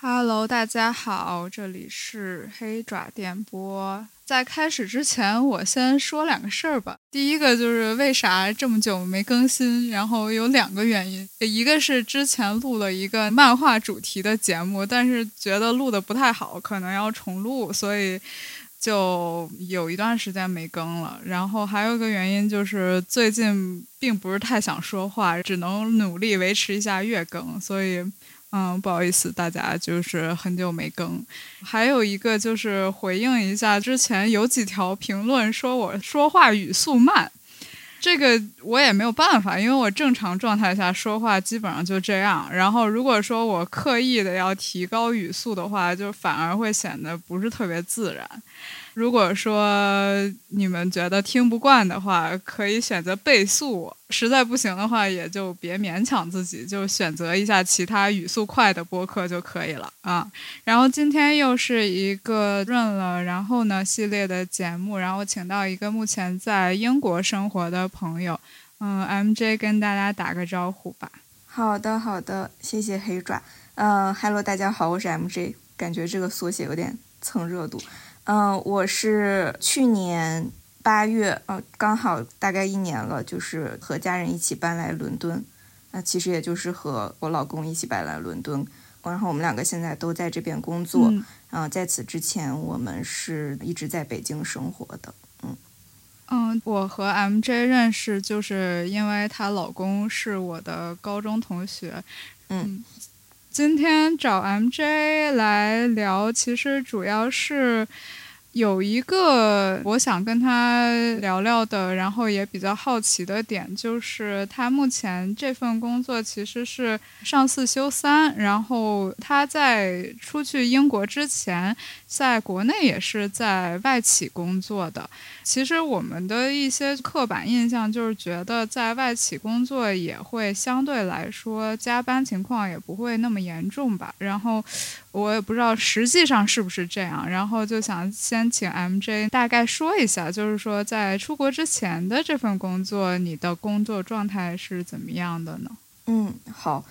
Hello，大家好，这里是黑爪电波。在开始之前，我先说两个事儿吧。第一个就是为啥这么久没更新，然后有两个原因，一个是之前录了一个漫画主题的节目，但是觉得录的不太好，可能要重录，所以就有一段时间没更了。然后还有一个原因就是最近并不是太想说话，只能努力维持一下月更，所以。嗯，不好意思，大家就是很久没更。还有一个就是回应一下，之前有几条评论说我说话语速慢，这个我也没有办法，因为我正常状态下说话基本上就这样。然后如果说我刻意的要提高语速的话，就反而会显得不是特别自然。如果说你们觉得听不惯的话，可以选择倍速；实在不行的话，也就别勉强自己，就选择一下其他语速快的播客就可以了啊。然后今天又是一个润了，然后呢系列的节目，然后请到一个目前在英国生活的朋友，嗯，MJ 跟大家打个招呼吧。好的，好的，谢谢黑爪。嗯，Hello，大家好，我是 MJ，感觉这个缩写有点蹭热度。嗯，我是去年八月，呃，刚好大概一年了，就是和家人一起搬来伦敦，那其实也就是和我老公一起搬来伦敦，然后我们两个现在都在这边工作，然后在此之前我们是一直在北京生活的，嗯，嗯，我和 MJ 认识就是因为她老公是我的高中同学，嗯。今天找 MJ 来聊，其实主要是有一个我想跟他聊聊的，然后也比较好奇的点，就是他目前这份工作其实是上四休三，然后他在出去英国之前，在国内也是在外企工作的。其实我们的一些刻板印象就是觉得在外企工作也会相对来说加班情况也不会那么严重吧。然后我也不知道实际上是不是这样。然后就想先请 MJ 大概说一下，就是说在出国之前的这份工作，你的工作状态是怎么样的呢？嗯，好，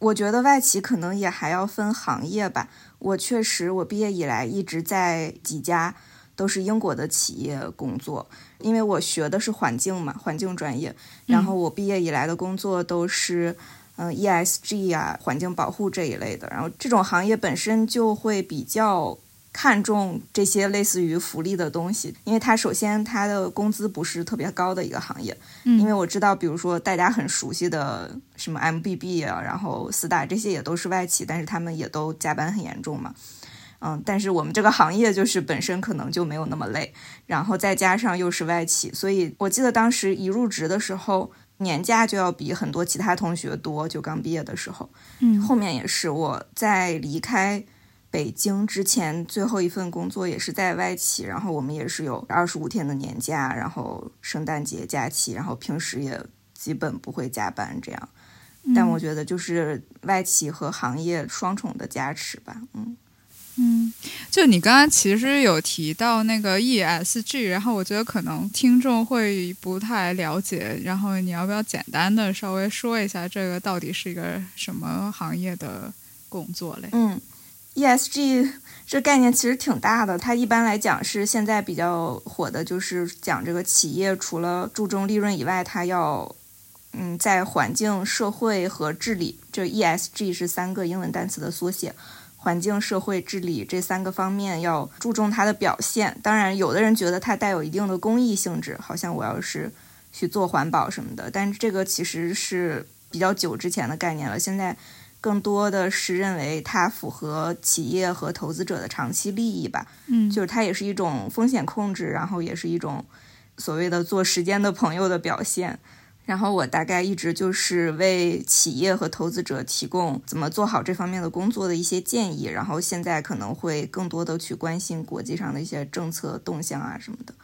我觉得外企可能也还要分行业吧。我确实，我毕业以来一直在几家。都是英国的企业工作，因为我学的是环境嘛，环境专业。然后我毕业以来的工作都是，嗯，ESG 啊，环境保护这一类的。然后这种行业本身就会比较看重这些类似于福利的东西，因为他首先他的工资不是特别高的一个行业。嗯因为我知道，比如说大家很熟悉的什么 MBB 啊，然后四大这些也都是外企，但是他们也都加班很严重嘛。嗯，但是我们这个行业就是本身可能就没有那么累，然后再加上又是外企，所以我记得当时一入职的时候，年假就要比很多其他同学多，就刚毕业的时候。嗯，后面也是我在离开北京之前最后一份工作也是在外企，然后我们也是有二十五天的年假，然后圣诞节假期，然后平时也基本不会加班这样。但我觉得就是外企和行业双重的加持吧，嗯。嗯，就你刚刚其实有提到那个 ESG，然后我觉得可能听众会不太了解，然后你要不要简单的稍微说一下这个到底是一个什么行业的工作嘞？嗯，ESG 这概念其实挺大的，它一般来讲是现在比较火的，就是讲这个企业除了注重利润以外，它要嗯在环境、社会和治理，这 ESG 是三个英文单词的缩写。环境、社会、治理这三个方面要注重它的表现。当然，有的人觉得它带有一定的公益性质，好像我要是去做环保什么的。但这个其实是比较久之前的概念了。现在更多的是认为它符合企业和投资者的长期利益吧。嗯，就是它也是一种风险控制，然后也是一种所谓的做时间的朋友的表现。然后我大概一直就是为企业和投资者提供怎么做好这方面的工作的一些建议。然后现在可能会更多的去关心国际上的一些政策动向啊什么的。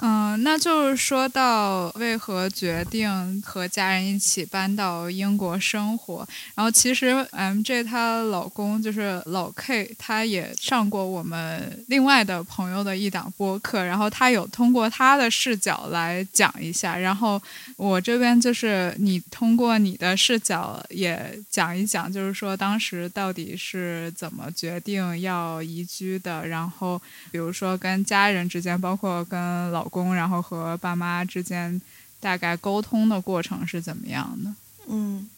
嗯，那就是说到为何决定和家人一起搬到英国生活，然后其实 M J 她老公就是老 K，他也上过我们另外的朋友的一档播客，然后他有通过他的视角来讲一下，然后我这边就是你通过你的视角也讲一讲，就是说当时到底是怎么决定要移居的，然后比如说跟家人之间，包括跟老。老公，然后和爸妈之间大概沟通的过程是怎么样的？嗯，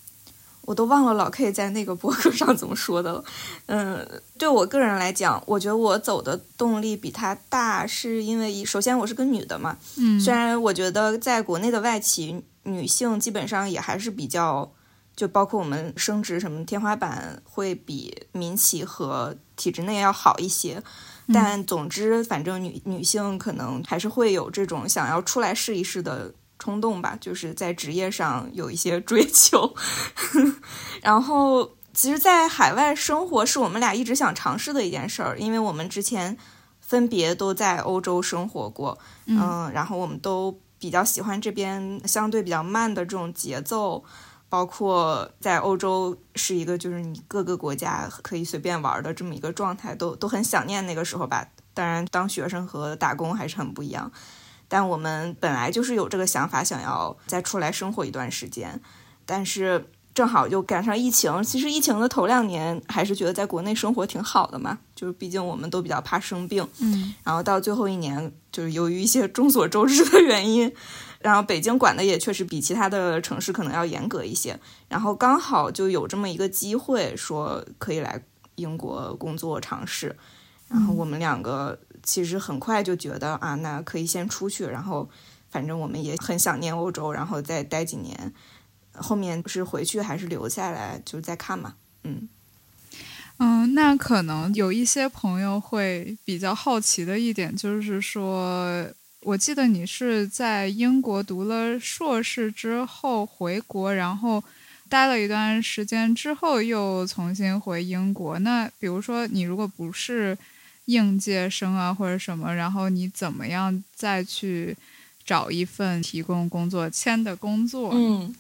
我都忘了老 K 在那个博客上怎么说的了。嗯，对我个人来讲，我觉得我走的动力比他大，是因为首先我是个女的嘛。嗯，虽然我觉得在国内的外企女性基本上也还是比较，就包括我们升职什么天花板会比民企和体制内要好一些。但总之，反正女女性可能还是会有这种想要出来试一试的冲动吧，就是在职业上有一些追求。然后，其实，在海外生活是我们俩一直想尝试的一件事儿，因为我们之前分别都在欧洲生活过，嗯，然后我们都比较喜欢这边相对比较慢的这种节奏。包括在欧洲是一个，就是你各个国家可以随便玩的这么一个状态，都都很想念那个时候吧。当然，当学生和打工还是很不一样。但我们本来就是有这个想法，想要再出来生活一段时间。但是正好就赶上疫情。其实疫情的头两年还是觉得在国内生活挺好的嘛，就是毕竟我们都比较怕生病。嗯。然后到最后一年，就是由于一些众所周知的原因。然后北京管的也确实比其他的城市可能要严格一些，然后刚好就有这么一个机会，说可以来英国工作尝试，然后我们两个其实很快就觉得啊，那可以先出去，然后反正我们也很想念欧洲，然后再待几年，后面是回去还是留下来就再看嘛，嗯嗯，那可能有一些朋友会比较好奇的一点就是说。我记得你是在英国读了硕士之后回国，然后待了一段时间之后又重新回英国。那比如说你如果不是应届生啊或者什么，然后你怎么样再去找一份提供工作签的工作？嗯，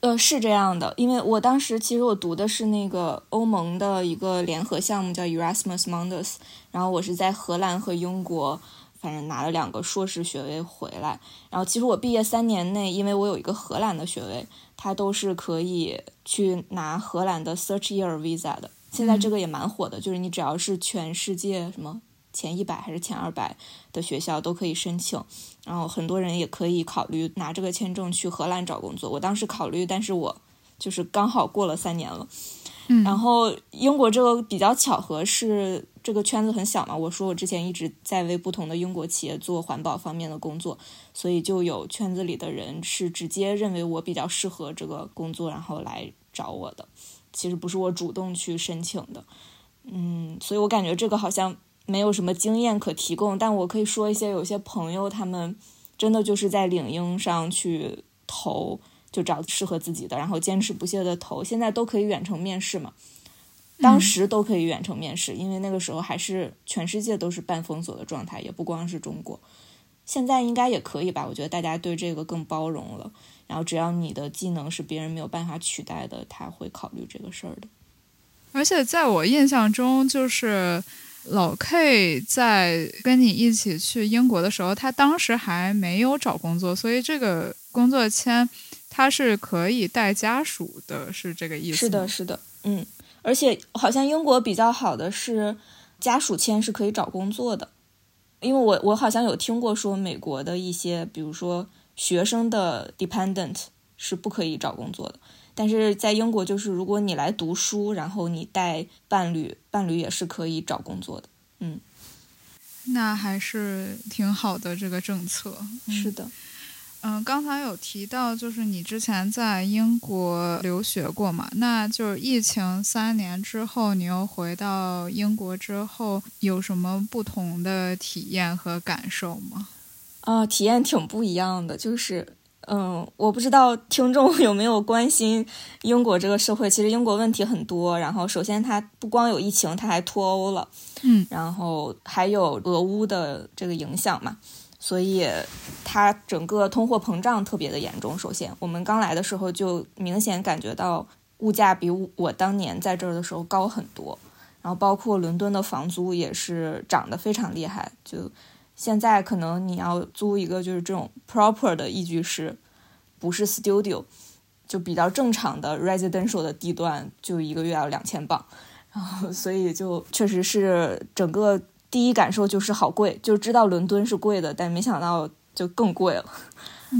呃，是这样的，因为我当时其实我读的是那个欧盟的一个联合项目，叫 Erasmus Mundus，然后我是在荷兰和英国。反正拿了两个硕士学位回来，然后其实我毕业三年内，因为我有一个荷兰的学位，它都是可以去拿荷兰的 Search Year Visa 的。现在这个也蛮火的，就是你只要是全世界什么前一百还是前二百的学校都可以申请，然后很多人也可以考虑拿这个签证去荷兰找工作。我当时考虑，但是我就是刚好过了三年了。嗯然后英国这个比较巧合是这个圈子很小嘛，我说我之前一直在为不同的英国企业做环保方面的工作，所以就有圈子里的人是直接认为我比较适合这个工作，然后来找我的。其实不是我主动去申请的，嗯，所以我感觉这个好像没有什么经验可提供，但我可以说一些，有些朋友他们真的就是在领英上去投。就找适合自己的，然后坚持不懈的投。现在都可以远程面试嘛？当时都可以远程面试，因为那个时候还是全世界都是半封锁的状态，也不光是中国。现在应该也可以吧？我觉得大家对这个更包容了。然后只要你的技能是别人没有办法取代的，他会考虑这个事儿的。而且在我印象中，就是老 K 在跟你一起去英国的时候，他当时还没有找工作，所以这个工作签。他是可以带家属的，是这个意思。是的，是的，嗯，而且好像英国比较好的是家属签是可以找工作的，因为我我好像有听过说美国的一些，比如说学生的 dependent 是不可以找工作的，但是在英国就是如果你来读书，然后你带伴侣，伴侣也是可以找工作的，嗯，那还是挺好的这个政策。是的。嗯，刚才有提到，就是你之前在英国留学过嘛？那就是疫情三年之后，你又回到英国之后，有什么不同的体验和感受吗？啊，体验挺不一样的。就是，嗯，我不知道听众有没有关心英国这个社会。其实英国问题很多。然后，首先它不光有疫情，它还脱欧了。嗯，然后还有俄乌的这个影响嘛。所以它整个通货膨胀特别的严重。首先，我们刚来的时候就明显感觉到物价比我当年在这儿的时候高很多，然后包括伦敦的房租也是涨得非常厉害。就现在可能你要租一个就是这种 proper 的一居室，不是 studio，就比较正常的 residential 的地段，就一个月要两千镑。然后，所以就确实是整个。第一感受就是好贵，就知道伦敦是贵的，但没想到就更贵了。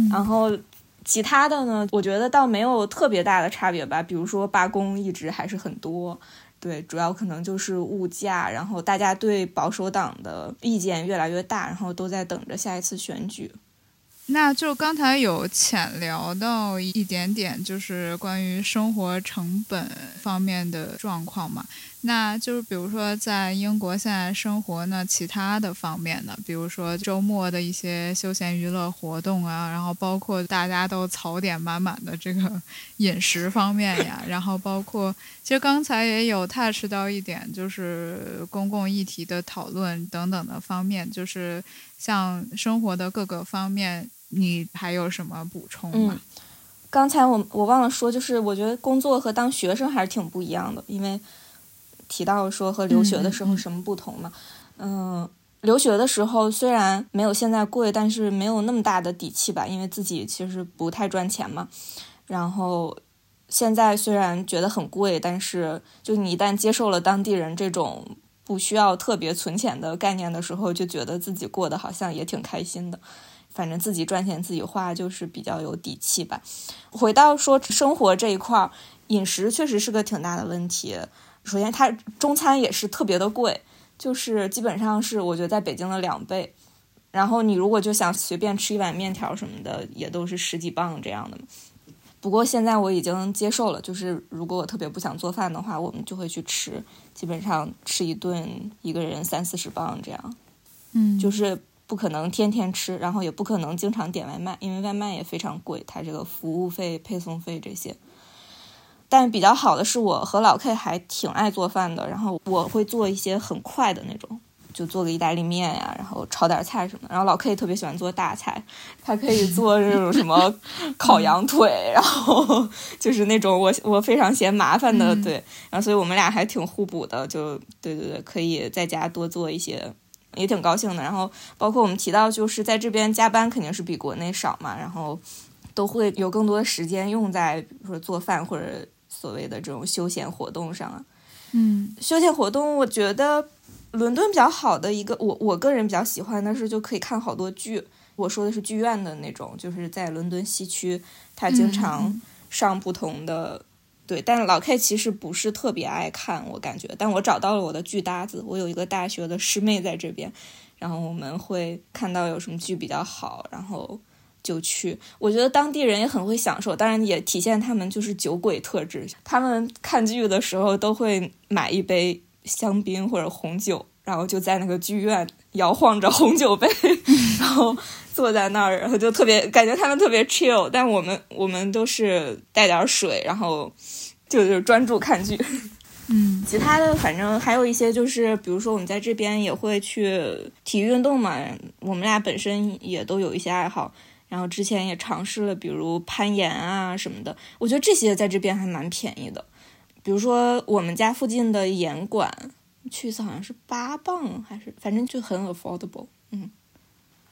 然后其他的呢，我觉得倒没有特别大的差别吧。比如说罢工一直还是很多，对，主要可能就是物价，然后大家对保守党的意见越来越大，然后都在等着下一次选举。那就刚才有浅聊到一点点，就是关于生活成本方面的状况嘛。那就是比如说在英国现在生活呢，其他的方面呢，比如说周末的一些休闲娱乐活动啊，然后包括大家都槽点满满的这个 饮食方面呀，然后包括其实刚才也有 touch 到一点，就是公共议题的讨论等等的方面，就是像生活的各个方面，你还有什么补充吗？刚才我我忘了说，就是我觉得工作和当学生还是挺不一样的，因为。提到说和留学的时候什么不同嘛？嗯，留学的时候虽然没有现在贵，但是没有那么大的底气吧，因为自己其实不太赚钱嘛。然后现在虽然觉得很贵，但是就你一旦接受了当地人这种不需要特别存钱的概念的时候，就觉得自己过得好像也挺开心的。反正自己赚钱自己花，就是比较有底气吧。回到说生活这一块儿，饮食确实是个挺大的问题。首先，它中餐也是特别的贵，就是基本上是我觉得在北京的两倍。然后你如果就想随便吃一碗面条什么的，也都是十几磅这样的。不过现在我已经接受了，就是如果我特别不想做饭的话，我们就会去吃，基本上吃一顿一个人三四十磅这样。嗯，就是不可能天天吃，然后也不可能经常点外卖，因为外卖也非常贵，它这个服务费、配送费这些。但比较好的是，我和老 K 还挺爱做饭的。然后我会做一些很快的那种，就做个意大利面呀，然后炒点菜什么。然后老 K 特别喜欢做大菜，他可以做这种什么 烤羊腿，然后 就是那种我我非常嫌麻烦的，对。然后所以我们俩还挺互补的，就对对对，可以在家多做一些，也挺高兴的。然后包括我们提到，就是在这边加班肯定是比国内少嘛，然后都会有更多的时间用在比如说做饭或者。所谓的这种休闲活动上啊，嗯，休闲活动，我觉得伦敦比较好的一个，我我个人比较喜欢的是就可以看好多剧。我说的是剧院的那种，就是在伦敦西区，他经常上不同的。对，但老 K 其实不是特别爱看，我感觉。但我找到了我的剧搭子，我有一个大学的师妹在这边，然后我们会看到有什么剧比较好，然后。就去，我觉得当地人也很会享受，当然也体现他们就是酒鬼特质。他们看剧的时候都会买一杯香槟或者红酒，然后就在那个剧院摇晃着红酒杯，然后坐在那儿，然后就特别感觉他们特别 chill。但我们我们都是带点水，然后就是专注看剧。嗯，其他的反正还有一些就是，比如说我们在这边也会去体育运动嘛，我们俩本身也都有一些爱好。然后之前也尝试了，比如攀岩啊什么的，我觉得这些在这边还蛮便宜的。比如说我们家附近的岩馆，去一次好像是八磅，还是反正就很 affordable。嗯，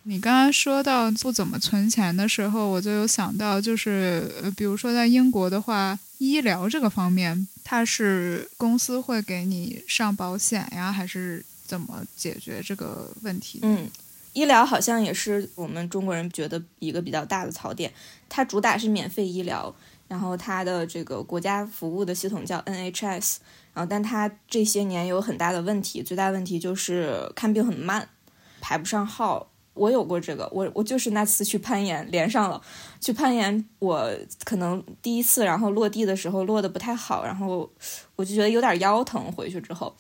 你刚刚说到不怎么存钱的时候，我就有想到，就是呃，比如说在英国的话，医疗这个方面，它是公司会给你上保险呀，还是怎么解决这个问题？嗯。医疗好像也是我们中国人觉得一个比较大的槽点，它主打是免费医疗，然后它的这个国家服务的系统叫 NHS，然后但它这些年有很大的问题，最大问题就是看病很慢，排不上号。我有过这个，我我就是那次去攀岩连上了，去攀岩我可能第一次，然后落地的时候落的不太好，然后我就觉得有点腰疼，回去之后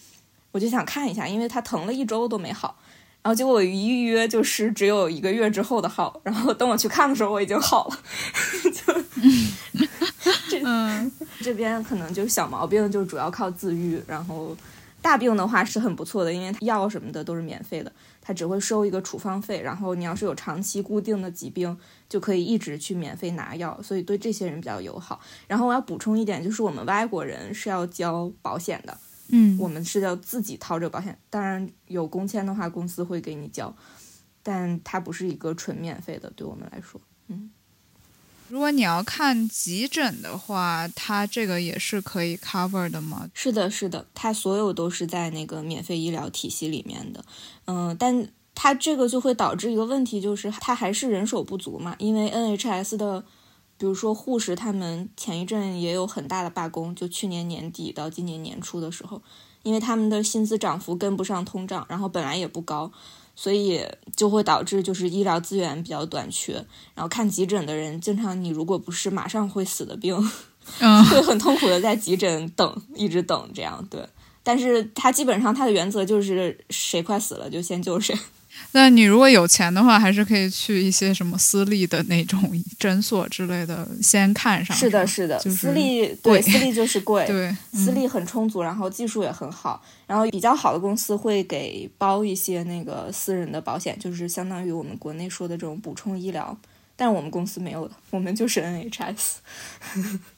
我就想看一下，因为它疼了一周都没好。然后结果我一预约就是只有一个月之后的号，然后等我去看的时候我已经好了，就这这边可能就小毛病就主要靠自愈，然后大病的话是很不错的，因为药什么的都是免费的，他只会收一个处方费。然后你要是有长期固定的疾病，就可以一直去免费拿药，所以对这些人比较友好。然后我要补充一点，就是我们外国人是要交保险的，嗯，我们是要自己掏这个保险。当然有工签的话，公司会给你交，但它不是一个纯免费的，对我们来说，嗯。如果你要看急诊的话，它这个也是可以 cover 的吗？是的，是的，它所有都是在那个免费医疗体系里面的。嗯，但它这个就会导致一个问题，就是它还是人手不足嘛。因为 NHS 的，比如说护士，他们前一阵也有很大的罢工，就去年年底到今年年初的时候，因为他们的薪资涨幅跟不上通胀，然后本来也不高。所以就会导致就是医疗资源比较短缺，然后看急诊的人，经常你如果不是马上会死的病，嗯，会很痛苦的在急诊等，一直等这样对。但是他基本上他的原则就是谁快死了就先救谁。那你如果有钱的话，还是可以去一些什么私立的那种 诊所之类的，先看上。是的，是的，就是私立对私立就是贵，对，私立很充足，然后技术也很好，然后比较好的公司会给包一些那个私人的保险，就是相当于我们国内说的这种补充医疗，但我们公司没有的，我们就是 NHS。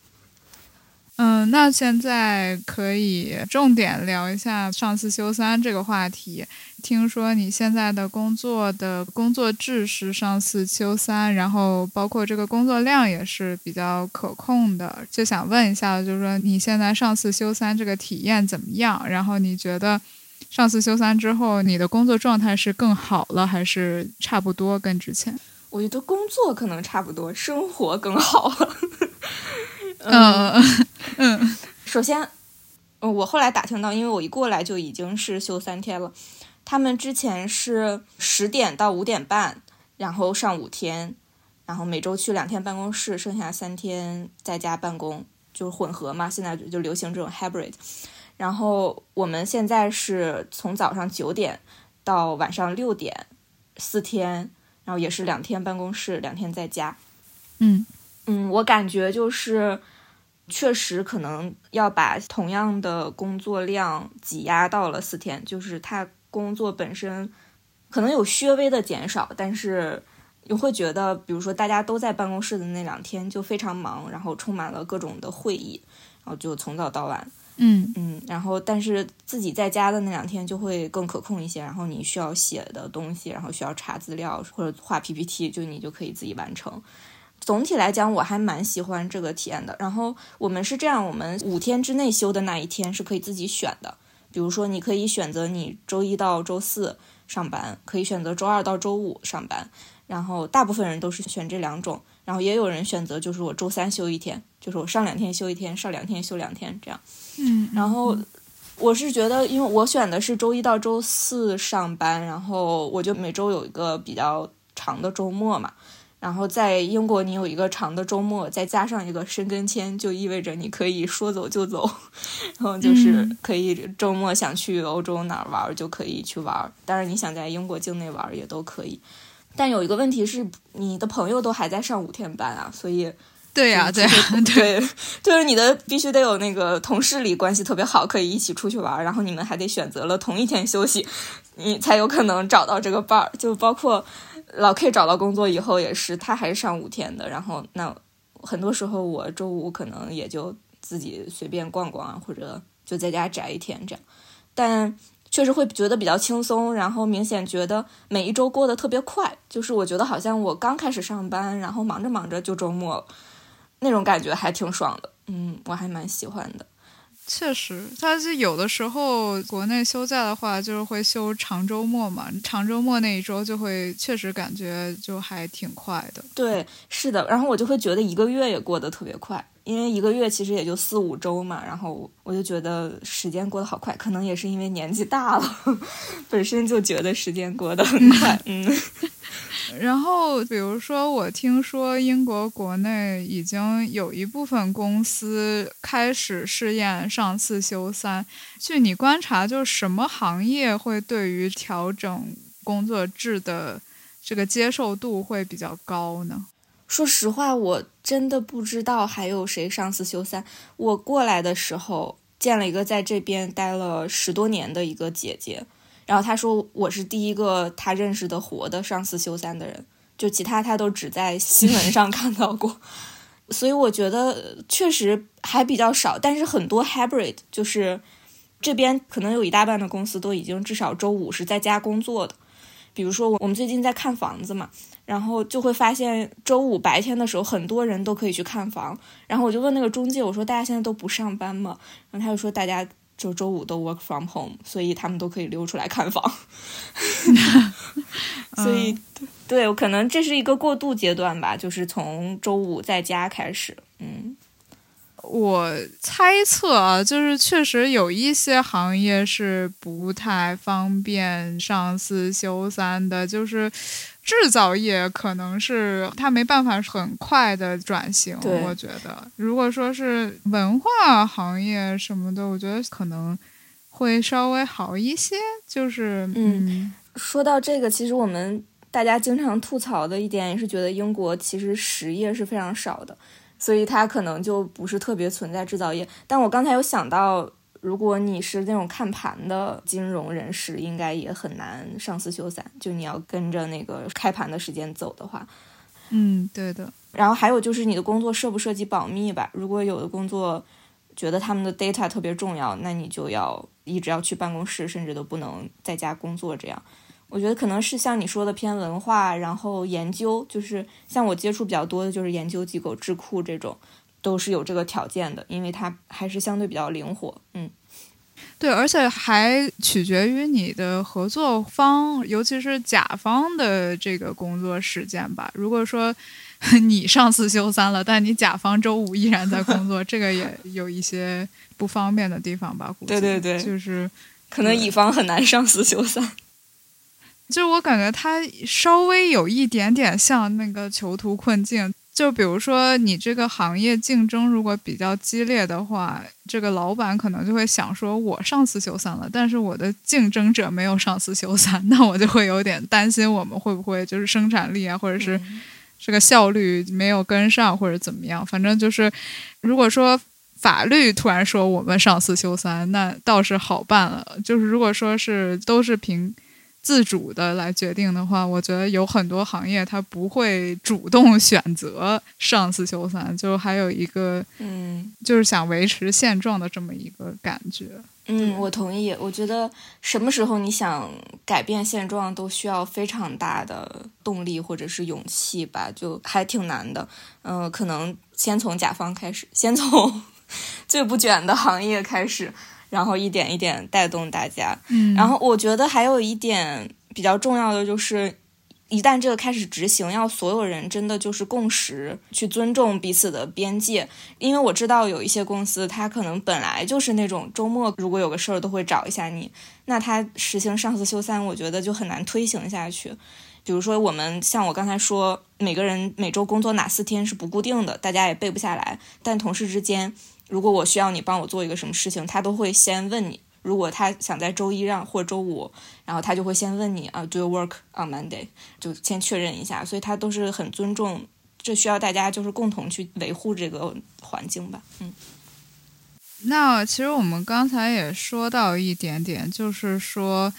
嗯，那现在可以重点聊一下上四休三这个话题。听说你现在的工作的工作制是上四休三，然后包括这个工作量也是比较可控的。就想问一下，就是说你现在上四休三这个体验怎么样？然后你觉得上四休三之后，你的工作状态是更好了，还是差不多跟之前？我觉得工作可能差不多，生活更好了。嗯嗯，首先，我后来打听到，因为我一过来就已经是休三天了。他们之前是十点到五点半，然后上五天，然后每周去两天办公室，剩下三天在家办公，就是混合嘛。现在就流行这种 hybrid。然后我们现在是从早上九点到晚上六点，四天，然后也是两天办公室，两天在家。嗯嗯，我感觉就是确实可能要把同样的工作量挤压到了四天，就是他。工作本身可能有略微的减少，但是你会觉得，比如说大家都在办公室的那两天就非常忙，然后充满了各种的会议，然后就从早到晚，嗯嗯，然后但是自己在家的那两天就会更可控一些，然后你需要写的东西，然后需要查资料或者画 PPT，就你就可以自己完成。总体来讲，我还蛮喜欢这个体验的。然后我们是这样，我们五天之内休的那一天是可以自己选的。比如说，你可以选择你周一到周四上班，可以选择周二到周五上班，然后大部分人都是选这两种，然后也有人选择就是我周三休一天，就是我上两天休一天，上两天休两天这样。嗯，然后我是觉得，因为我选的是周一到周四上班，然后我就每周有一个比较长的周末嘛。然后在英国，你有一个长的周末，再加上一个申根签，就意味着你可以说走就走，然后就是可以周末想去欧洲哪儿玩就可以去玩，当然你想在英国境内玩也都可以。但有一个问题是，你的朋友都还在上五天班啊，所以对呀，对对，就是你的必须得有那个同事里关系特别好，可以一起出去玩，然后你们还得选择了同一天休息，你才有可能找到这个伴儿，就包括。老 K 找到工作以后也是，他还是上五天的。然后那很多时候我周五可能也就自己随便逛逛啊，或者就在家宅一天这样。但确实会觉得比较轻松，然后明显觉得每一周过得特别快。就是我觉得好像我刚开始上班，然后忙着忙着就周末了，那种感觉还挺爽的。嗯，我还蛮喜欢的。确实，他是有的时候国内休假的话，就是会休长周末嘛。长周末那一周就会确实感觉就还挺快的。对，是的。然后我就会觉得一个月也过得特别快，因为一个月其实也就四五周嘛。然后我就觉得时间过得好快，可能也是因为年纪大了，本身就觉得时间过得很快。嗯。然后，比如说，我听说英国国内已经有一部分公司开始试验上四休三。据你观察，就是什么行业会对于调整工作制的这个接受度会比较高呢？说实话，我真的不知道还有谁上四休三。我过来的时候。见了一个在这边待了十多年的一个姐姐，然后他说我是第一个他认识的活的上四休三的人，就其他他都只在新闻上 看到过，所以我觉得确实还比较少，但是很多 hybrid 就是这边可能有一大半的公司都已经至少周五是在家工作的，比如说我我们最近在看房子嘛。然后就会发现，周五白天的时候，很多人都可以去看房。然后我就问那个中介，我说：“大家现在都不上班吗？”然后他就说：“大家就周五都 work from home，所以他们都可以溜出来看房。”所以，对，可能这是一个过渡阶段吧，就是从周五在家开始。嗯，我猜测啊，就是确实有一些行业是不太方便上四休三的，就是。制造业可能是它没办法很快的转型，我觉得，如果说是文化行业什么的，我觉得可能会稍微好一些。就是，嗯，说到这个，其实我们大家经常吐槽的一点也是觉得英国其实实业是非常少的，所以它可能就不是特别存在制造业。但我刚才有想到。如果你是那种看盘的金融人士，应该也很难上四休三。就你要跟着那个开盘的时间走的话，嗯，对的。然后还有就是你的工作涉不涉及保密吧？如果有的工作觉得他们的 data 特别重要，那你就要一直要去办公室，甚至都不能在家工作。这样，我觉得可能是像你说的偏文化，然后研究，就是像我接触比较多的就是研究机构、智库这种。都是有这个条件的，因为它还是相对比较灵活，嗯，对，而且还取决于你的合作方，尤其是甲方的这个工作时间吧。如果说 你上次休三了，但你甲方周五依然在工作，这个也有一些不方便的地方吧？对对对，就是可能乙方很难上四休三。就是我感觉，他稍微有一点点像那个囚徒困境。就比如说，你这个行业竞争如果比较激烈的话，这个老板可能就会想说：“我上次休三了，但是我的竞争者没有上次休三，那我就会有点担心，我们会不会就是生产力啊，或者是这个效率没有跟上，或者怎么样？反正就是，如果说法律突然说我们上次休三，那倒是好办了。就是如果说是都是凭。自主的来决定的话，我觉得有很多行业它不会主动选择上四休三，就还有一个，嗯，就是想维持现状的这么一个感觉。嗯，我同意。我觉得什么时候你想改变现状，都需要非常大的动力或者是勇气吧，就还挺难的。嗯，可能先从甲方开始，先从 最不卷的行业开始。然后一点一点带动大家，嗯，然后我觉得还有一点比较重要的就是，一旦这个开始执行，要所有人真的就是共识，去尊重彼此的边界。因为我知道有一些公司，它可能本来就是那种周末如果有个事儿都会找一下你，那它实行上四休三，我觉得就很难推行下去。比如说我们像我刚才说，每个人每周工作哪四天是不固定的，大家也背不下来，但同事之间。如果我需要你帮我做一个什么事情，他都会先问你。如果他想在周一让或周五，然后他就会先问你啊，Do you work on Monday？就先确认一下。所以他都是很尊重，这需要大家就是共同去维护这个环境吧。嗯。那其实我们刚才也说到一点点，就是说。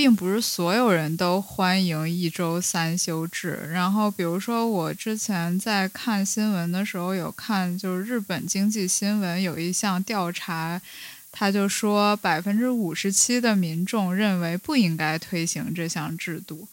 并不是所有人都欢迎一周三休制。然后，比如说我之前在看新闻的时候，有看就是日本经济新闻有一项调查，他就说百分之五十七的民众认为不应该推行这项制度。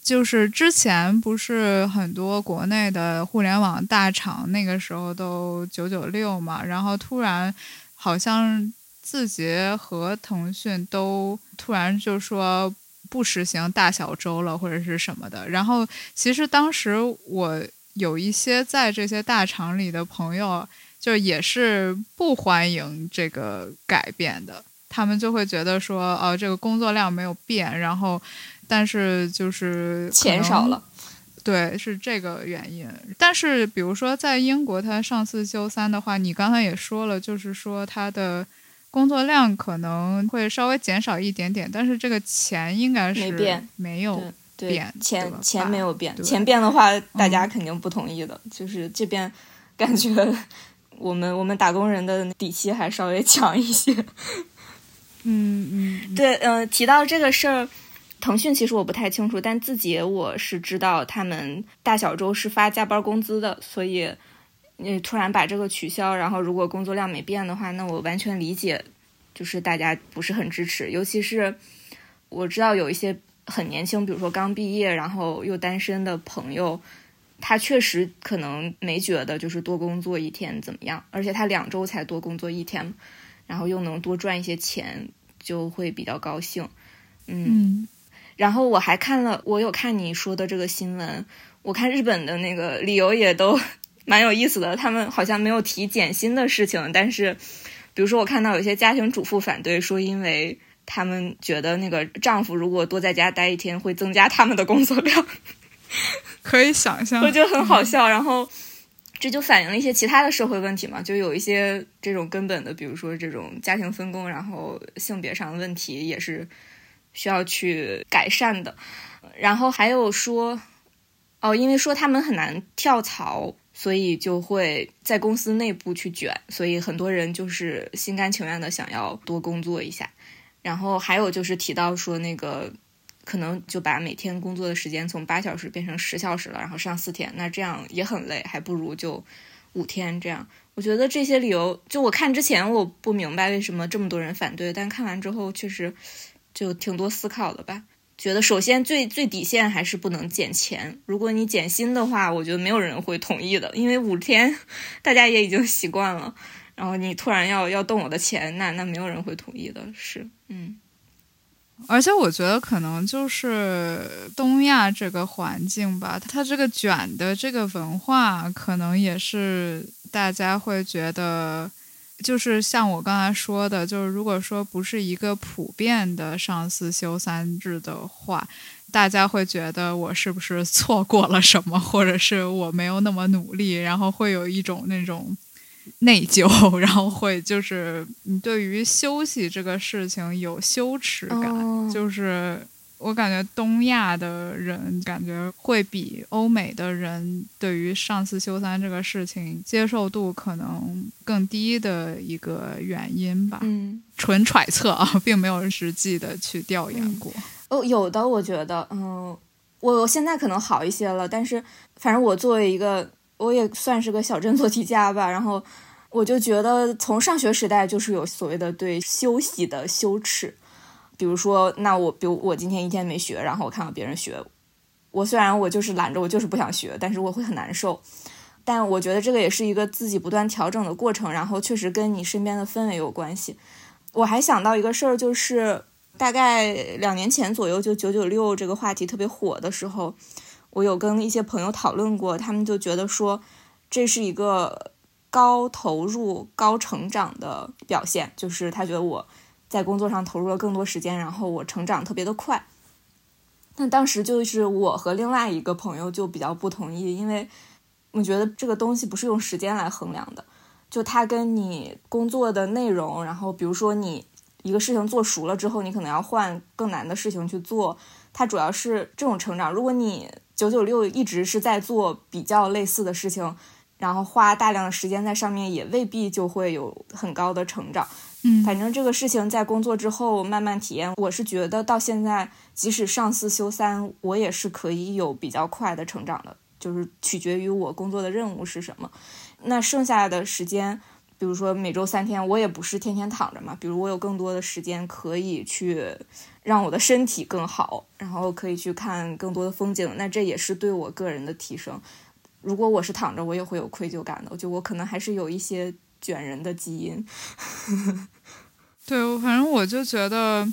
就是之前不是很多国内的互联网大厂那个时候都九九六嘛，然后突然好像。字节和腾讯都突然就说不实行大小周了，或者是什么的。然后其实当时我有一些在这些大厂里的朋友，就也是不欢迎这个改变的。他们就会觉得说，哦，这个工作量没有变，然后但是就是钱少了，对，是这个原因。但是比如说在英国，他上四休三的话，你刚才也说了，就是说他的。工作量可能会稍微减少一点点，但是这个钱应该是没变，没有变，钱钱没有变，钱变的话大家肯定不同意的。就是这边感觉 我们我们打工人的底气还稍微强一些。嗯嗯，对，嗯，提到这个事儿，腾讯其实我不太清楚，但字节我是知道他们大小周是发加班工资的，所以你突然把这个取消，然后如果工作量没变的话，那我完全理解，就是大家不是很支持，尤其是我知道有一些很年轻，比如说刚毕业然后又单身的朋友，他确实可能没觉得就是多工作一天怎么样，而且他两周才多工作一天，然后又能多赚一些钱。就会比较高兴，嗯，然后我还看了，我有看你说的这个新闻，我看日本的那个理由也都蛮有意思的，他们好像没有提减薪的事情，但是，比如说我看到有些家庭主妇反对说，因为他们觉得那个丈夫如果多在家待一天，会增加他们的工作量，可以想象，我觉得很好笑，然后。这就反映了一些其他的社会问题嘛，就有一些这种根本的，比如说这种家庭分工，然后性别上的问题也是需要去改善的。然后还有说，哦，因为说他们很难跳槽，所以就会在公司内部去卷，所以很多人就是心甘情愿的想要多工作一下。然后还有就是提到说那个。可能就把每天工作的时间从八小时变成十小时了，然后上四天，那这样也很累，还不如就五天这样。我觉得这些理由，就我看之前我不明白为什么这么多人反对，但看完之后确实就挺多思考的吧。觉得首先最最底线还是不能减钱，如果你减薪的话，我觉得没有人会同意的，因为五天大家也已经习惯了，然后你突然要要动我的钱，那那没有人会同意的，是嗯。而且我觉得可能就是东亚这个环境吧，它这个卷的这个文化，可能也是大家会觉得，就是像我刚才说的，就是如果说不是一个普遍的上四休三制的话，大家会觉得我是不是错过了什么，或者是我没有那么努力，然后会有一种那种。内疚，然后会就是你对于休息这个事情有羞耻感，就是我感觉东亚的人感觉会比欧美的人对于上四休三这个事情接受度可能更低的一个原因吧。嗯，纯揣测啊，并没有实际的去调研过。哦，有的，我觉得，嗯，我现在可能好一些了，但是反正我作为一个。我也算是个小镇做题家吧，然后我就觉得从上学时代就是有所谓的对休息的羞耻，比如说，那我比如我今天一天没学，然后我看到别人学，我虽然我就是懒着，我就是不想学，但是我会很难受。但我觉得这个也是一个自己不断调整的过程，然后确实跟你身边的氛围有关系。我还想到一个事儿，就是大概两年前左右，就九九六这个话题特别火的时候。我有跟一些朋友讨论过，他们就觉得说，这是一个高投入、高成长的表现，就是他觉得我在工作上投入了更多时间，然后我成长特别的快。但当时就是我和另外一个朋友就比较不同意，因为我觉得这个东西不是用时间来衡量的，就它跟你工作的内容，然后比如说你一个事情做熟了之后，你可能要换更难的事情去做，它主要是这种成长。如果你九九六一直是在做比较类似的事情，然后花大量的时间在上面，也未必就会有很高的成长。嗯，反正这个事情在工作之后慢慢体验，我是觉得到现在，即使上四休三，我也是可以有比较快的成长的，就是取决于我工作的任务是什么。那剩下的时间。比如说每周三天，我也不是天天躺着嘛。比如我有更多的时间可以去让我的身体更好，然后可以去看更多的风景，那这也是对我个人的提升。如果我是躺着，我也会有愧疚感的。我觉得我可能还是有一些卷人的基因。对，反正我就觉得，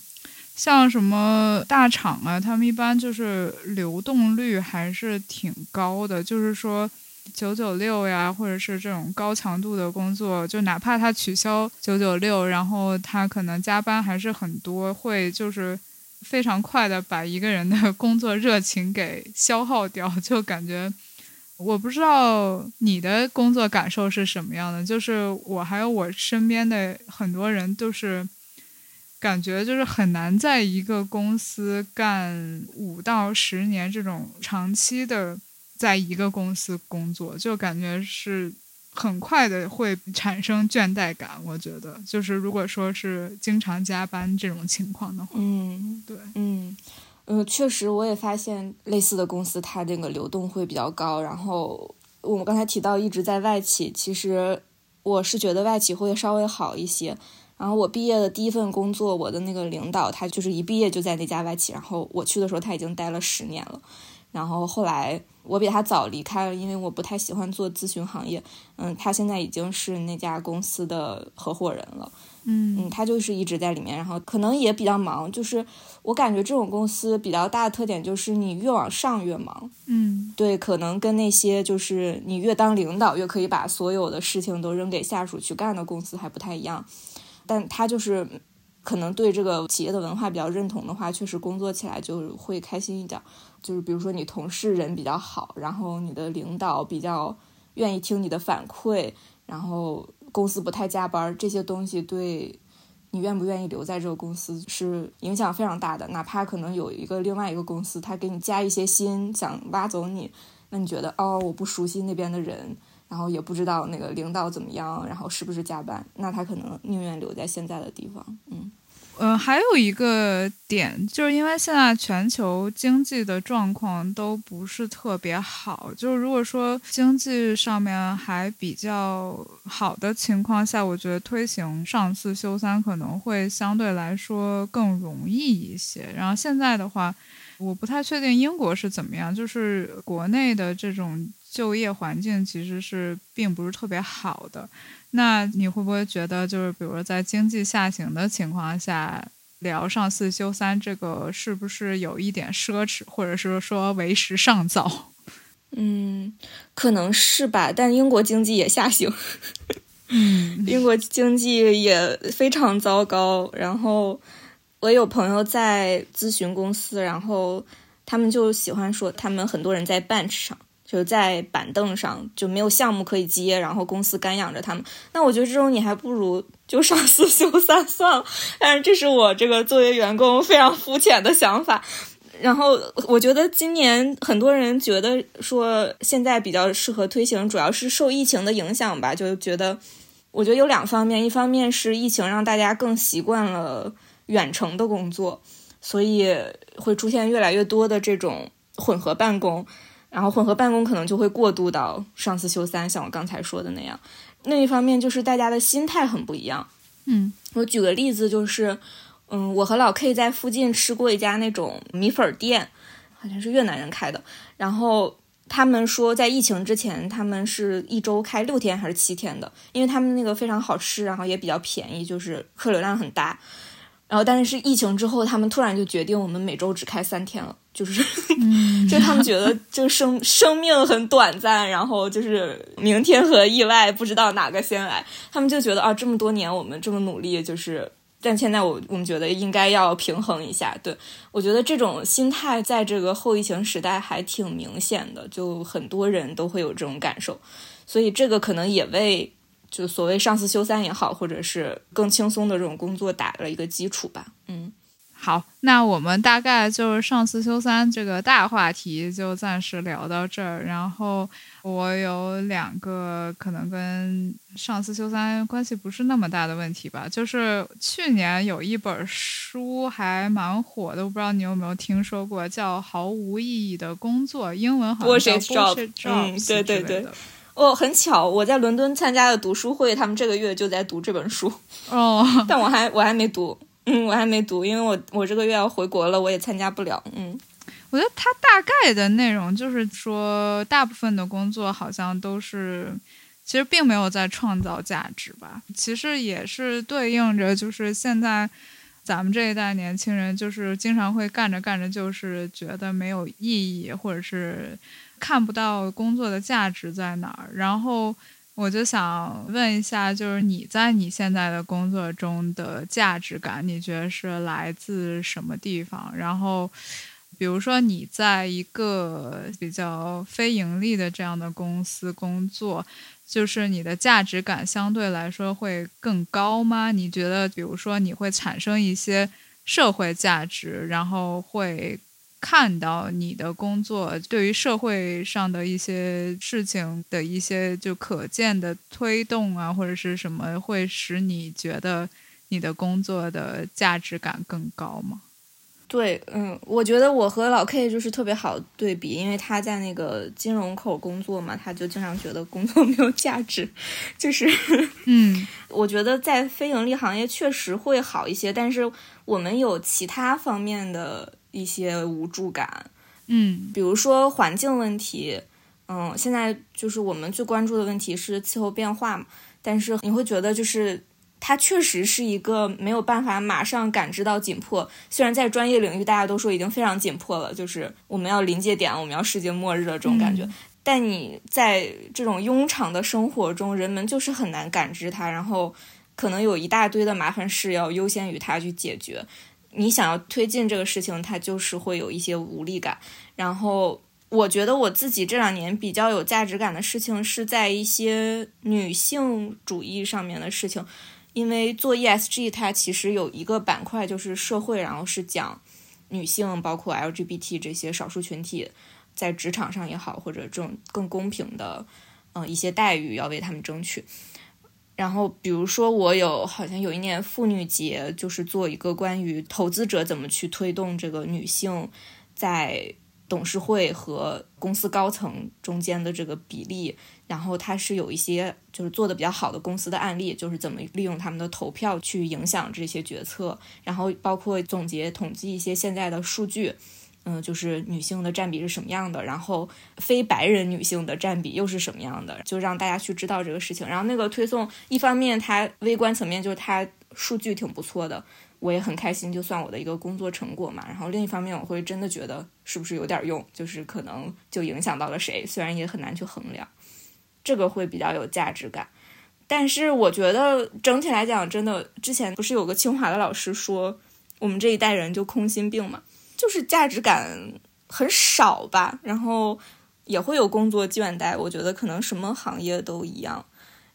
像什么大厂啊，他们一般就是流动率还是挺高的，就是说。九九六呀，或者是这种高强度的工作，就哪怕他取消九九六，然后他可能加班还是很多，会就是非常快的把一个人的工作热情给消耗掉。就感觉我不知道你的工作感受是什么样的，就是我还有我身边的很多人都是感觉就是很难在一个公司干五到十年这种长期的。在一个公司工作，就感觉是很快的会产生倦怠感。我觉得，就是如果说是经常加班这种情况的话，嗯，对，嗯，嗯，确实我也发现类似的公司，它这个流动会比较高。然后我们刚才提到一直在外企，其实我是觉得外企会稍微好一些。然后我毕业的第一份工作，我的那个领导他就是一毕业就在那家外企，然后我去的时候他已经待了十年了。然后后来我比他早离开了，因为我不太喜欢做咨询行业。嗯，他现在已经是那家公司的合伙人了。嗯嗯，他就是一直在里面，然后可能也比较忙。就是我感觉这种公司比较大的特点就是你越往上越忙。嗯对，可能跟那些就是你越当领导越可以把所有的事情都扔给下属去干的公司还不太一样。但他就是可能对这个企业的文化比较认同的话，确实工作起来就会开心一点。就是比如说你同事人比较好，然后你的领导比较愿意听你的反馈，然后公司不太加班，这些东西对你愿不愿意留在这个公司是影响非常大的。哪怕可能有一个另外一个公司，他给你加一些薪，想挖走你，那你觉得哦，我不熟悉那边的人。然后也不知道那个领导怎么样，然后是不是加班，那他可能宁愿留在现在的地方。嗯，呃，还有一个点，就是因为现在全球经济的状况都不是特别好，就是如果说经济上面还比较好的情况下，我觉得推行上四休三可能会相对来说更容易一些。然后现在的话，我不太确定英国是怎么样，就是国内的这种。就业环境其实是并不是特别好的，那你会不会觉得，就是比如说在经济下行的情况下，聊上四休三这个是不是有一点奢侈，或者是说为时尚早？嗯，可能是吧，但英国经济也下行，嗯，英国经济也非常糟糕。然后我有朋友在咨询公司，然后他们就喜欢说，他们很多人在 bench 上。就在板凳上就没有项目可以接，然后公司干养着他们。那我觉得这种你还不如就上四休三算了。但是这是我这个作为员工非常肤浅的想法。然后我觉得今年很多人觉得说现在比较适合推行，主要是受疫情的影响吧。就觉得我觉得有两方面，一方面是疫情让大家更习惯了远程的工作，所以会出现越来越多的这种混合办公。然后混合办公可能就会过渡到上四休三，像我刚才说的那样。另一方面就是大家的心态很不一样。嗯，我举个例子，就是嗯，我和老 K 在附近吃过一家那种米粉店，好像是越南人开的。然后他们说，在疫情之前，他们是一周开六天还是七天的，因为他们那个非常好吃，然后也比较便宜，就是客流量很大。然后，但是是疫情之后，他们突然就决定我们每周只开三天了，就是，就他们觉得就生生命很短暂，然后就是明天和意外不知道哪个先来，他们就觉得啊，这么多年我们这么努力，就是，但现在我我们觉得应该要平衡一下。对我觉得这种心态在这个后疫情时代还挺明显的，就很多人都会有这种感受，所以这个可能也为。就所谓上四休三也好，或者是更轻松的这种工作打了一个基础吧。嗯，好，那我们大概就是上四休三这个大话题就暂时聊到这儿。然后我有两个可能跟上四休三关系不是那么大的问题吧，就是去年有一本书还蛮火的，我不知道你有没有听说过，叫《毫无意义的工作》，英文好像叫 bullshit job，对对对。哦，很巧，我在伦敦参加的读书会，他们这个月就在读这本书。哦，但我还我还没读，嗯，我还没读，因为我我这个月要回国了，我也参加不了。嗯，我觉得它大概的内容就是说，大部分的工作好像都是，其实并没有在创造价值吧。其实也是对应着，就是现在咱们这一代年轻人，就是经常会干着干着，就是觉得没有意义，或者是。看不到工作的价值在哪儿，然后我就想问一下，就是你在你现在的工作中的价值感，你觉得是来自什么地方？然后，比如说你在一个比较非盈利的这样的公司工作，就是你的价值感相对来说会更高吗？你觉得，比如说你会产生一些社会价值，然后会。看到你的工作对于社会上的一些事情的一些就可见的推动啊，或者是什么，会使你觉得你的工作的价值感更高吗？对，嗯，我觉得我和老 K 就是特别好对比，因为他在那个金融口工作嘛，他就经常觉得工作没有价值，就是，嗯，我觉得在非盈利行业确实会好一些，但是我们有其他方面的一些无助感，嗯，比如说环境问题，嗯，现在就是我们最关注的问题是气候变化嘛，但是你会觉得就是。它确实是一个没有办法马上感知到紧迫，虽然在专业领域大家都说已经非常紧迫了，就是我们要临界点，我们要世界末日了这种感觉。但你在这种庸常的生活中，人们就是很难感知它，然后可能有一大堆的麻烦事要优先于它去解决。你想要推进这个事情，它就是会有一些无力感。然后我觉得我自己这两年比较有价值感的事情，是在一些女性主义上面的事情。因为做 ESG，它其实有一个板块就是社会，然后是讲女性，包括 LGBT 这些少数群体在职场上也好，或者这种更公平的，嗯，一些待遇要为他们争取。然后，比如说我有好像有一年妇女节，就是做一个关于投资者怎么去推动这个女性在。董事会和公司高层中间的这个比例，然后它是有一些就是做的比较好的公司的案例，就是怎么利用他们的投票去影响这些决策，然后包括总结统计一些现在的数据，嗯，就是女性的占比是什么样的，然后非白人女性的占比又是什么样的，就让大家去知道这个事情。然后那个推送，一方面它微观层面就是它数据挺不错的。我也很开心，就算我的一个工作成果嘛。然后另一方面，我会真的觉得是不是有点用，就是可能就影响到了谁，虽然也很难去衡量，这个会比较有价值感。但是我觉得整体来讲，真的之前不是有个清华的老师说，我们这一代人就空心病嘛，就是价值感很少吧。然后也会有工作倦怠，我觉得可能什么行业都一样。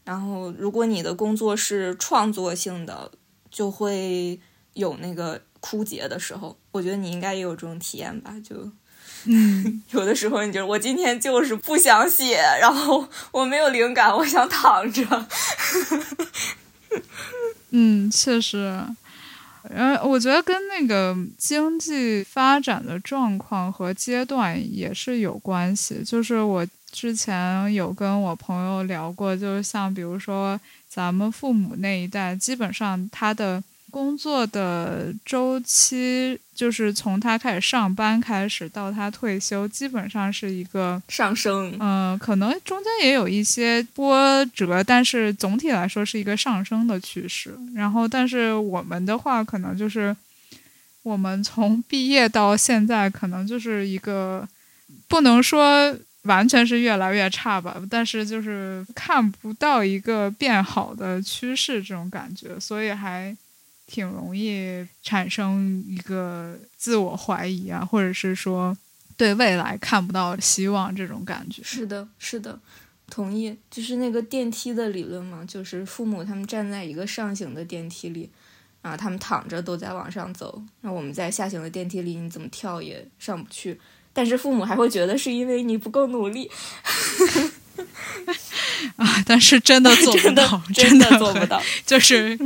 然后如果你的工作是创作性的，就会。有那个枯竭的时候，我觉得你应该也有这种体验吧？就，嗯，有的时候你就我今天就是不想写，然后我没有灵感，我想躺着。嗯，确实，呃，我觉得跟那个经济发展的状况和阶段也是有关系。就是我之前有跟我朋友聊过，就是像比如说咱们父母那一代，基本上他的。工作的周期就是从他开始上班开始到他退休，基本上是一个上升。嗯，可能中间也有一些波折，但是总体来说是一个上升的趋势。然后，但是我们的话，可能就是我们从毕业到现在，可能就是一个不能说完全是越来越差吧，但是就是看不到一个变好的趋势这种感觉，所以还。挺容易产生一个自我怀疑啊，或者是说对未来看不到希望这种感觉。是的，是的，同意。就是那个电梯的理论嘛，就是父母他们站在一个上行的电梯里，啊，他们躺着都在往上走，那我们在下行的电梯里，你怎么跳也上不去。但是父母还会觉得是因为你不够努力。啊！但是真的做不到，真的做不到，就是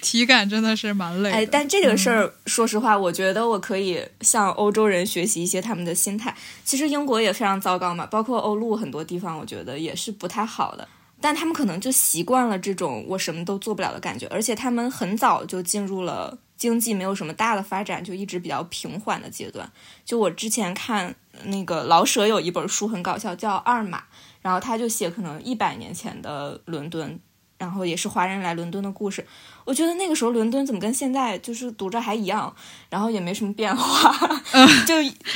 体感真的是蛮累。哎，但这个事儿，说实话，我觉得我可以向欧洲人学习一些他们的心态。其实英国也非常糟糕嘛，包括欧陆很多地方，我觉得也是不太好的。但他们可能就习惯了这种我什么都做不了的感觉，而且他们很早就进入了经济没有什么大的发展，就一直比较平缓的阶段。就我之前看那个老舍有一本书很搞笑，叫《二马》。然后他就写可能一百年前的伦敦，然后也是华人来伦敦的故事。我觉得那个时候伦敦怎么跟现在就是读着还一样，然后也没什么变化，就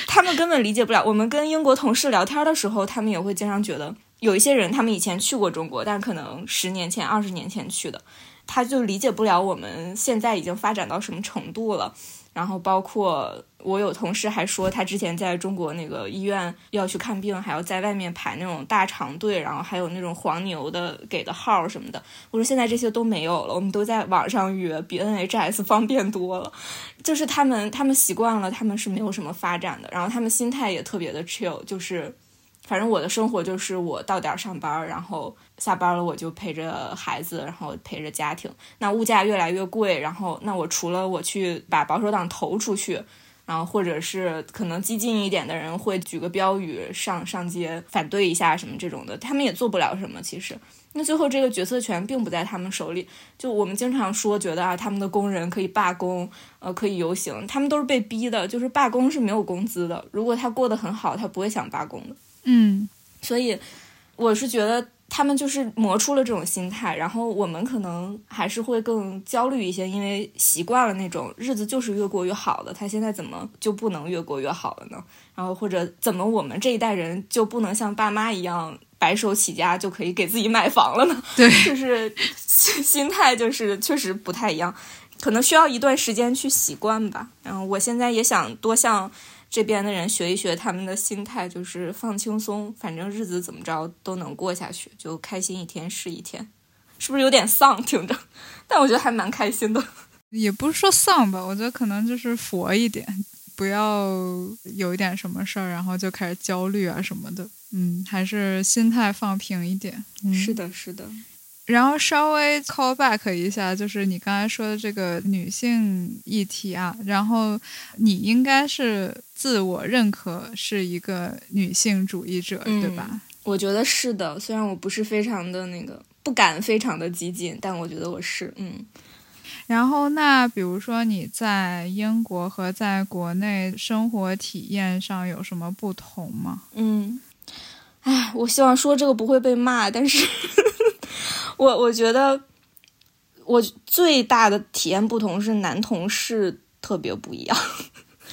他们根本理解不了。我们跟英国同事聊天的时候，他们也会经常觉得有一些人他们以前去过中国，但可能十年前、二十年前去的，他就理解不了我们现在已经发展到什么程度了。然后包括我有同事还说，他之前在中国那个医院要去看病，还要在外面排那种大长队，然后还有那种黄牛的给的号什么的。我说现在这些都没有了，我们都在网上约，比 NHS 方便多了。就是他们他们习惯了，他们是没有什么发展的，然后他们心态也特别的 chill，就是。反正我的生活就是我到点上班，然后下班了我就陪着孩子，然后陪着家庭。那物价越来越贵，然后那我除了我去把保守党投出去，然后或者是可能激进一点的人会举个标语上上街反对一下什么这种的，他们也做不了什么。其实，那最后这个决策权并不在他们手里。就我们经常说，觉得啊，他们的工人可以罢工，呃，可以游行，他们都是被逼的。就是罢工是没有工资的。如果他过得很好，他不会想罢工的。嗯，所以我是觉得他们就是磨出了这种心态，然后我们可能还是会更焦虑一些，因为习惯了那种日子就是越过越好的，他现在怎么就不能越过越好了呢？然后或者怎么我们这一代人就不能像爸妈一样白手起家就可以给自己买房了呢？对，就是 心态就是确实不太一样，可能需要一段时间去习惯吧。然后我现在也想多向。这边的人学一学他们的心态，就是放轻松，反正日子怎么着都能过下去，就开心一天是一天，是不是有点丧听着？但我觉得还蛮开心的。也不是说丧吧，我觉得可能就是佛一点，不要有一点什么事儿，然后就开始焦虑啊什么的。嗯，还是心态放平一点。是的，是的。然后稍微 call back 一下，就是你刚才说的这个女性议题啊，然后你应该是自我认可是一个女性主义者，对吧？我觉得是的，虽然我不是非常的那个，不敢非常的激进，但我觉得我是，嗯。然后那比如说你在英国和在国内生活体验上有什么不同吗？嗯，哎，我希望说这个不会被骂，但是。我我觉得我最大的体验不同是男同事特别不一样，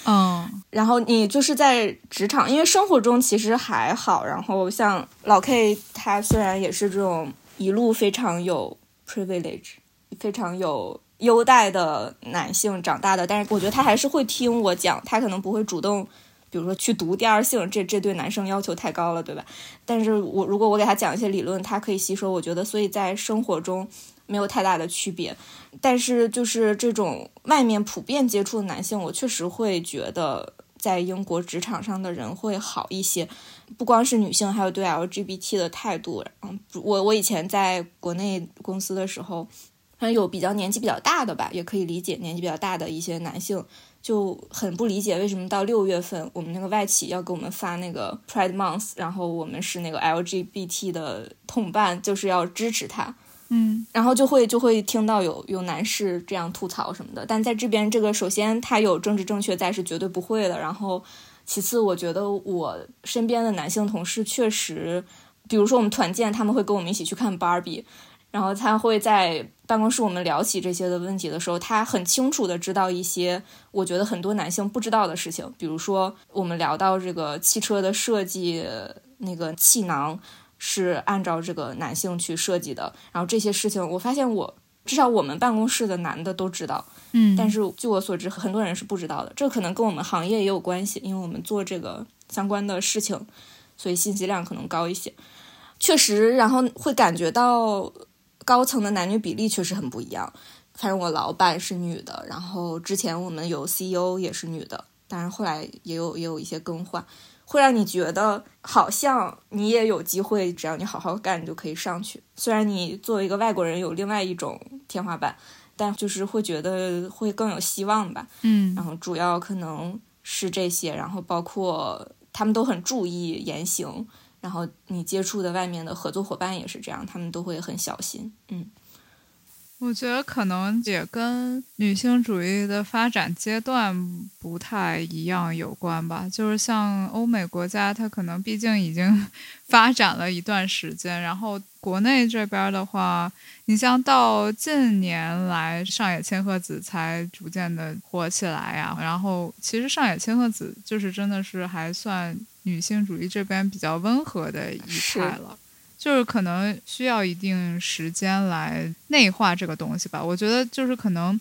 嗯，然后你就是在职场，因为生活中其实还好，然后像老 K 他虽然也是这种一路非常有 privilege，非常有优待的男性长大的，但是我觉得他还是会听我讲，他可能不会主动。比如说去读第二性，这这对男生要求太高了，对吧？但是我如果我给他讲一些理论，他可以吸收。我觉得，所以在生活中没有太大的区别。但是就是这种外面普遍接触的男性，我确实会觉得在英国职场上的人会好一些。不光是女性，还有对 LGBT 的态度。嗯，我我以前在国内公司的时候，反正有比较年纪比较大的吧，也可以理解年纪比较大的一些男性。就很不理解为什么到六月份我们那个外企要给我们发那个 Pride Month，然后我们是那个 LGBT 的同伴，就是要支持他，嗯，然后就会就会听到有有男士这样吐槽什么的。但在这边，这个首先他有政治正确在是绝对不会的，然后其次我觉得我身边的男性同事确实，比如说我们团建，他们会跟我们一起去看 Barbie。然后他会在办公室，我们聊起这些的问题的时候，他很清楚的知道一些我觉得很多男性不知道的事情。比如说，我们聊到这个汽车的设计，那个气囊是按照这个男性去设计的。然后这些事情，我发现我至少我们办公室的男的都知道，嗯，但是据我所知，很多人是不知道的。这可能跟我们行业也有关系，因为我们做这个相关的事情，所以信息量可能高一些。确实，然后会感觉到。高层的男女比例确实很不一样。反正我老板是女的，然后之前我们有 CEO 也是女的，当然后来也有也有一些更换，会让你觉得好像你也有机会，只要你好好干，你就可以上去。虽然你作为一个外国人有另外一种天花板，但就是会觉得会更有希望吧。嗯，然后主要可能是这些，然后包括他们都很注意言行。然后你接触的外面的合作伙伴也是这样，他们都会很小心。嗯，我觉得可能也跟女性主义的发展阶段不太一样有关吧。就是像欧美国家，它可能毕竟已经 发展了一段时间，然后国内这边的话，你像到近年来上野千鹤子才逐渐的火起来呀。然后其实上野千鹤子就是真的是还算。女性主义这边比较温和的一派了，就是可能需要一定时间来内化这个东西吧。我觉得就是可能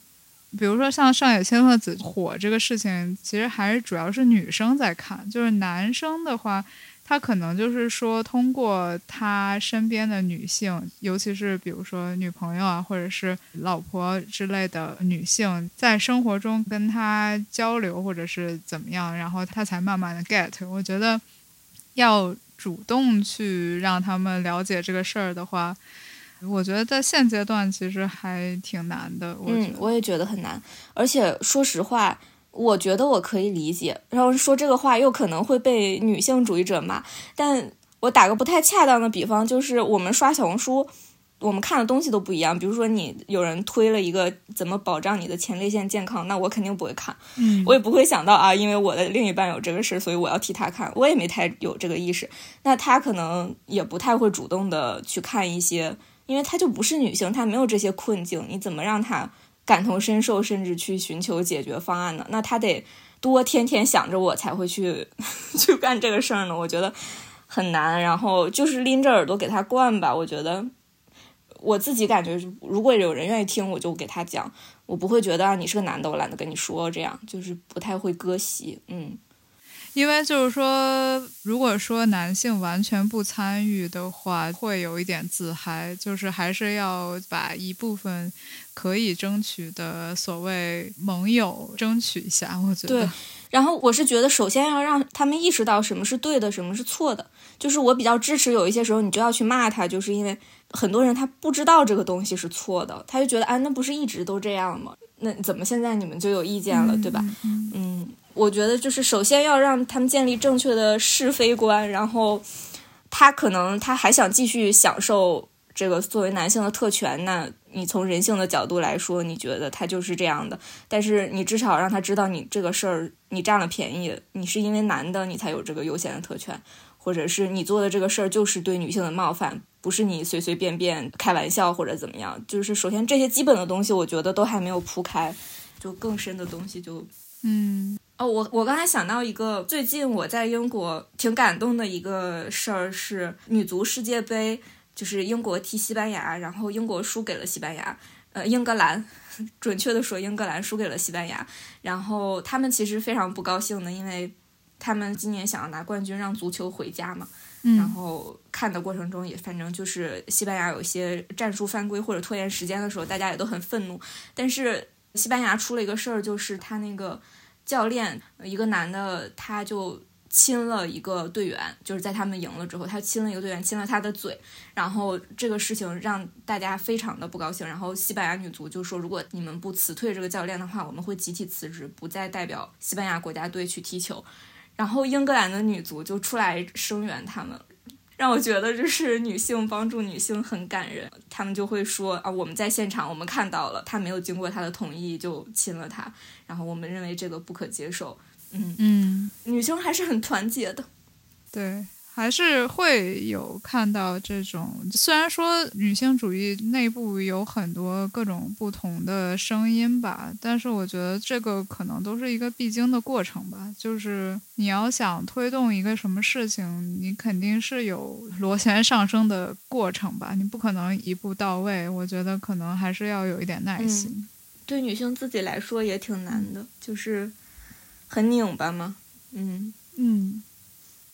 比如说像上野千鹤子火这个事情，其实还是主要是女生在看，就是男生的话。他可能就是说，通过他身边的女性，尤其是比如说女朋友啊，或者是老婆之类的女性，在生活中跟他交流，或者是怎么样，然后他才慢慢的 get。我觉得要主动去让他们了解这个事儿的话，我觉得在现阶段其实还挺难的。嗯，我也觉得很难，而且说实话。我觉得我可以理解，然后说这个话又可能会被女性主义者骂，但我打个不太恰当的比方，就是我们刷小红书，我们看的东西都不一样。比如说你有人推了一个怎么保障你的前列腺健康，那我肯定不会看，嗯，我也不会想到啊，因为我的另一半有这个事，所以我要替他看，我也没太有这个意识。那他可能也不太会主动的去看一些，因为他就不是女性，他没有这些困境，你怎么让他？感同身受，甚至去寻求解决方案呢？那他得多天天想着我才会去 去干这个事儿呢。我觉得很难，然后就是拎着耳朵给他灌吧。我觉得我自己感觉，如果有人愿意听，我就给他讲。我不会觉得你是个男的，我懒得跟你说，这样就是不太会割席。嗯。因为就是说，如果说男性完全不参与的话，会有一点自嗨，就是还是要把一部分可以争取的所谓盟友争取一下。我觉得，对。然后我是觉得，首先要让他们意识到什么是对的，什么是错的。就是我比较支持，有一些时候你就要去骂他，就是因为很多人他不知道这个东西是错的，他就觉得啊，那不是一直都这样吗？那怎么现在你们就有意见了，对吧？嗯。我觉得就是首先要让他们建立正确的是非观，然后他可能他还想继续享受这个作为男性的特权，那你从人性的角度来说，你觉得他就是这样的，但是你至少让他知道你这个事儿你占了便宜，你是因为男的你才有这个优先的特权，或者是你做的这个事儿就是对女性的冒犯，不是你随随便便开玩笑或者怎么样，就是首先这些基本的东西我觉得都还没有铺开，就更深的东西就嗯。哦，我我刚才想到一个最近我在英国挺感动的一个事儿，是女足世界杯，就是英国踢西班牙，然后英国输给了西班牙，呃，英格兰，准确的说，英格兰输给了西班牙，然后他们其实非常不高兴的，因为他们今年想要拿冠军，让足球回家嘛，然后看的过程中也反正就是西班牙有一些战术犯规或者拖延时间的时候，大家也都很愤怒，但是西班牙出了一个事儿，就是他那个。教练一个男的，他就亲了一个队员，就是在他们赢了之后，他亲了一个队员，亲了他的嘴，然后这个事情让大家非常的不高兴。然后西班牙女足就说，如果你们不辞退这个教练的话，我们会集体辞职，不再代表西班牙国家队去踢球。然后英格兰的女足就出来声援他们。让我觉得就是女性帮助女性很感人，他们就会说啊，我们在现场，我们看到了，他没有经过他的同意就亲了他，然后我们认为这个不可接受。嗯嗯，女生还是很团结的，对。还是会有看到这种，虽然说女性主义内部有很多各种不同的声音吧，但是我觉得这个可能都是一个必经的过程吧。就是你要想推动一个什么事情，你肯定是有螺旋上升的过程吧，你不可能一步到位。我觉得可能还是要有一点耐心。对女性自己来说也挺难的，就是很拧巴吗。嗯嗯。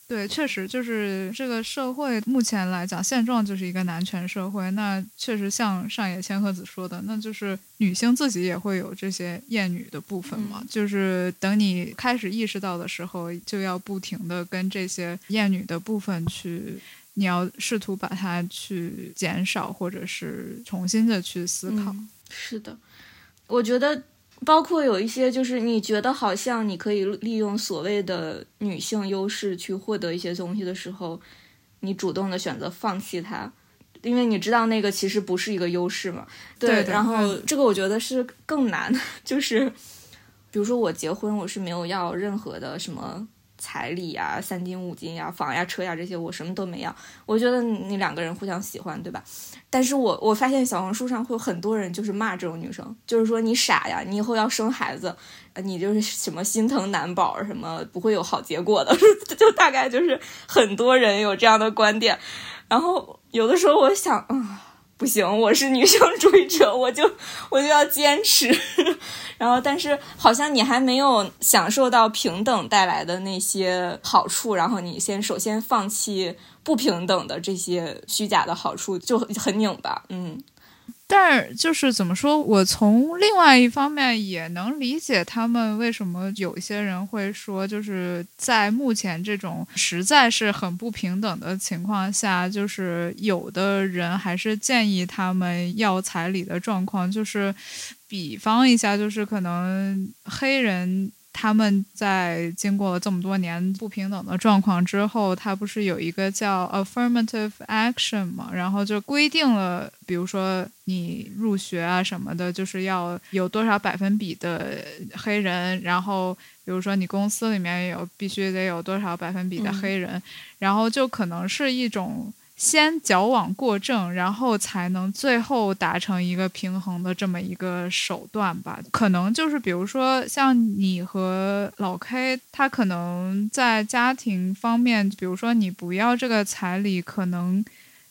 对，确实就是这个社会目前来讲现状就是一个男权社会。那确实像上野千鹤子说的，那就是女性自己也会有这些厌女的部分嘛。就是等你开始意识到的时候，就要不停的跟这些厌女的部分去，你要试图把它去减少，或者是重新的去思考。是的，我觉得。包括有一些，就是你觉得好像你可以利用所谓的女性优势去获得一些东西的时候，你主动的选择放弃它，因为你知道那个其实不是一个优势嘛。对，然后这个我觉得是更难，就是比如说我结婚，我是没有要任何的什么。彩礼呀，三金五金呀，房呀，车呀，这些我什么都没要。我觉得你两个人互相喜欢，对吧？但是我我发现小红书上会有很多人就是骂这种女生，就是说你傻呀，你以后要生孩子，你就是什么心疼男宝，什么不会有好结果的，就大概就是很多人有这样的观点。然后有的时候我想，啊，不行，我是女性主义者，我就我就要坚持。然后，但是好像你还没有享受到平等带来的那些好处，然后你先首先放弃不平等的这些虚假的好处，就很拧巴。嗯。但是就是怎么说，我从另外一方面也能理解他们为什么有一些人会说，就是在目前这种实在是很不平等的情况下，就是有的人还是建议他们要彩礼的状况，就是比方一下，就是可能黑人。他们在经过了这么多年不平等的状况之后，他不是有一个叫 affirmative action 嘛？然后就规定了，比如说你入学啊什么的，就是要有多少百分比的黑人，然后比如说你公司里面有必须得有多少百分比的黑人，然后就可能是一种。先矫枉过正，然后才能最后达成一个平衡的这么一个手段吧。可能就是比如说像你和老 K，他可能在家庭方面，比如说你不要这个彩礼，可能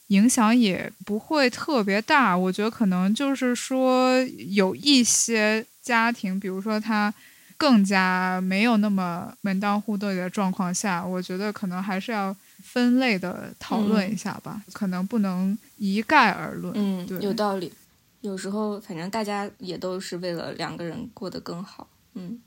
影响也不会特别大。我觉得可能就是说有一些家庭，比如说他更加没有那么门当户对的状况下，我觉得可能还是要。分类的讨论一下吧，可能不能一概而论。嗯，对，有道理。有时候，反正大家也都是为了两个人过得更好。嗯，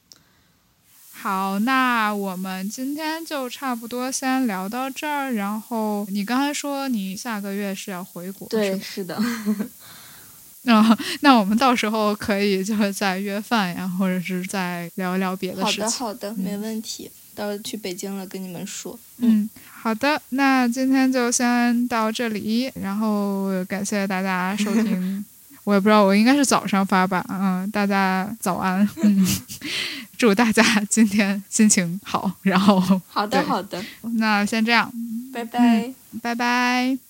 好，那我们今天就差不多先聊到这儿。然后你刚才说你下个月是要回国，对，是的。那 那我们到时候可以就是再约饭呀，或者是再聊一聊别的事情。好的，好的，没问题。到时候去北京了，跟你们说。嗯。好的，那今天就先到这里，然后感谢大家收听。我也不知道，我应该是早上发吧。嗯，大家早安。嗯，祝大家今天心情好。然后，好的，好的。那先这样，拜拜，拜拜。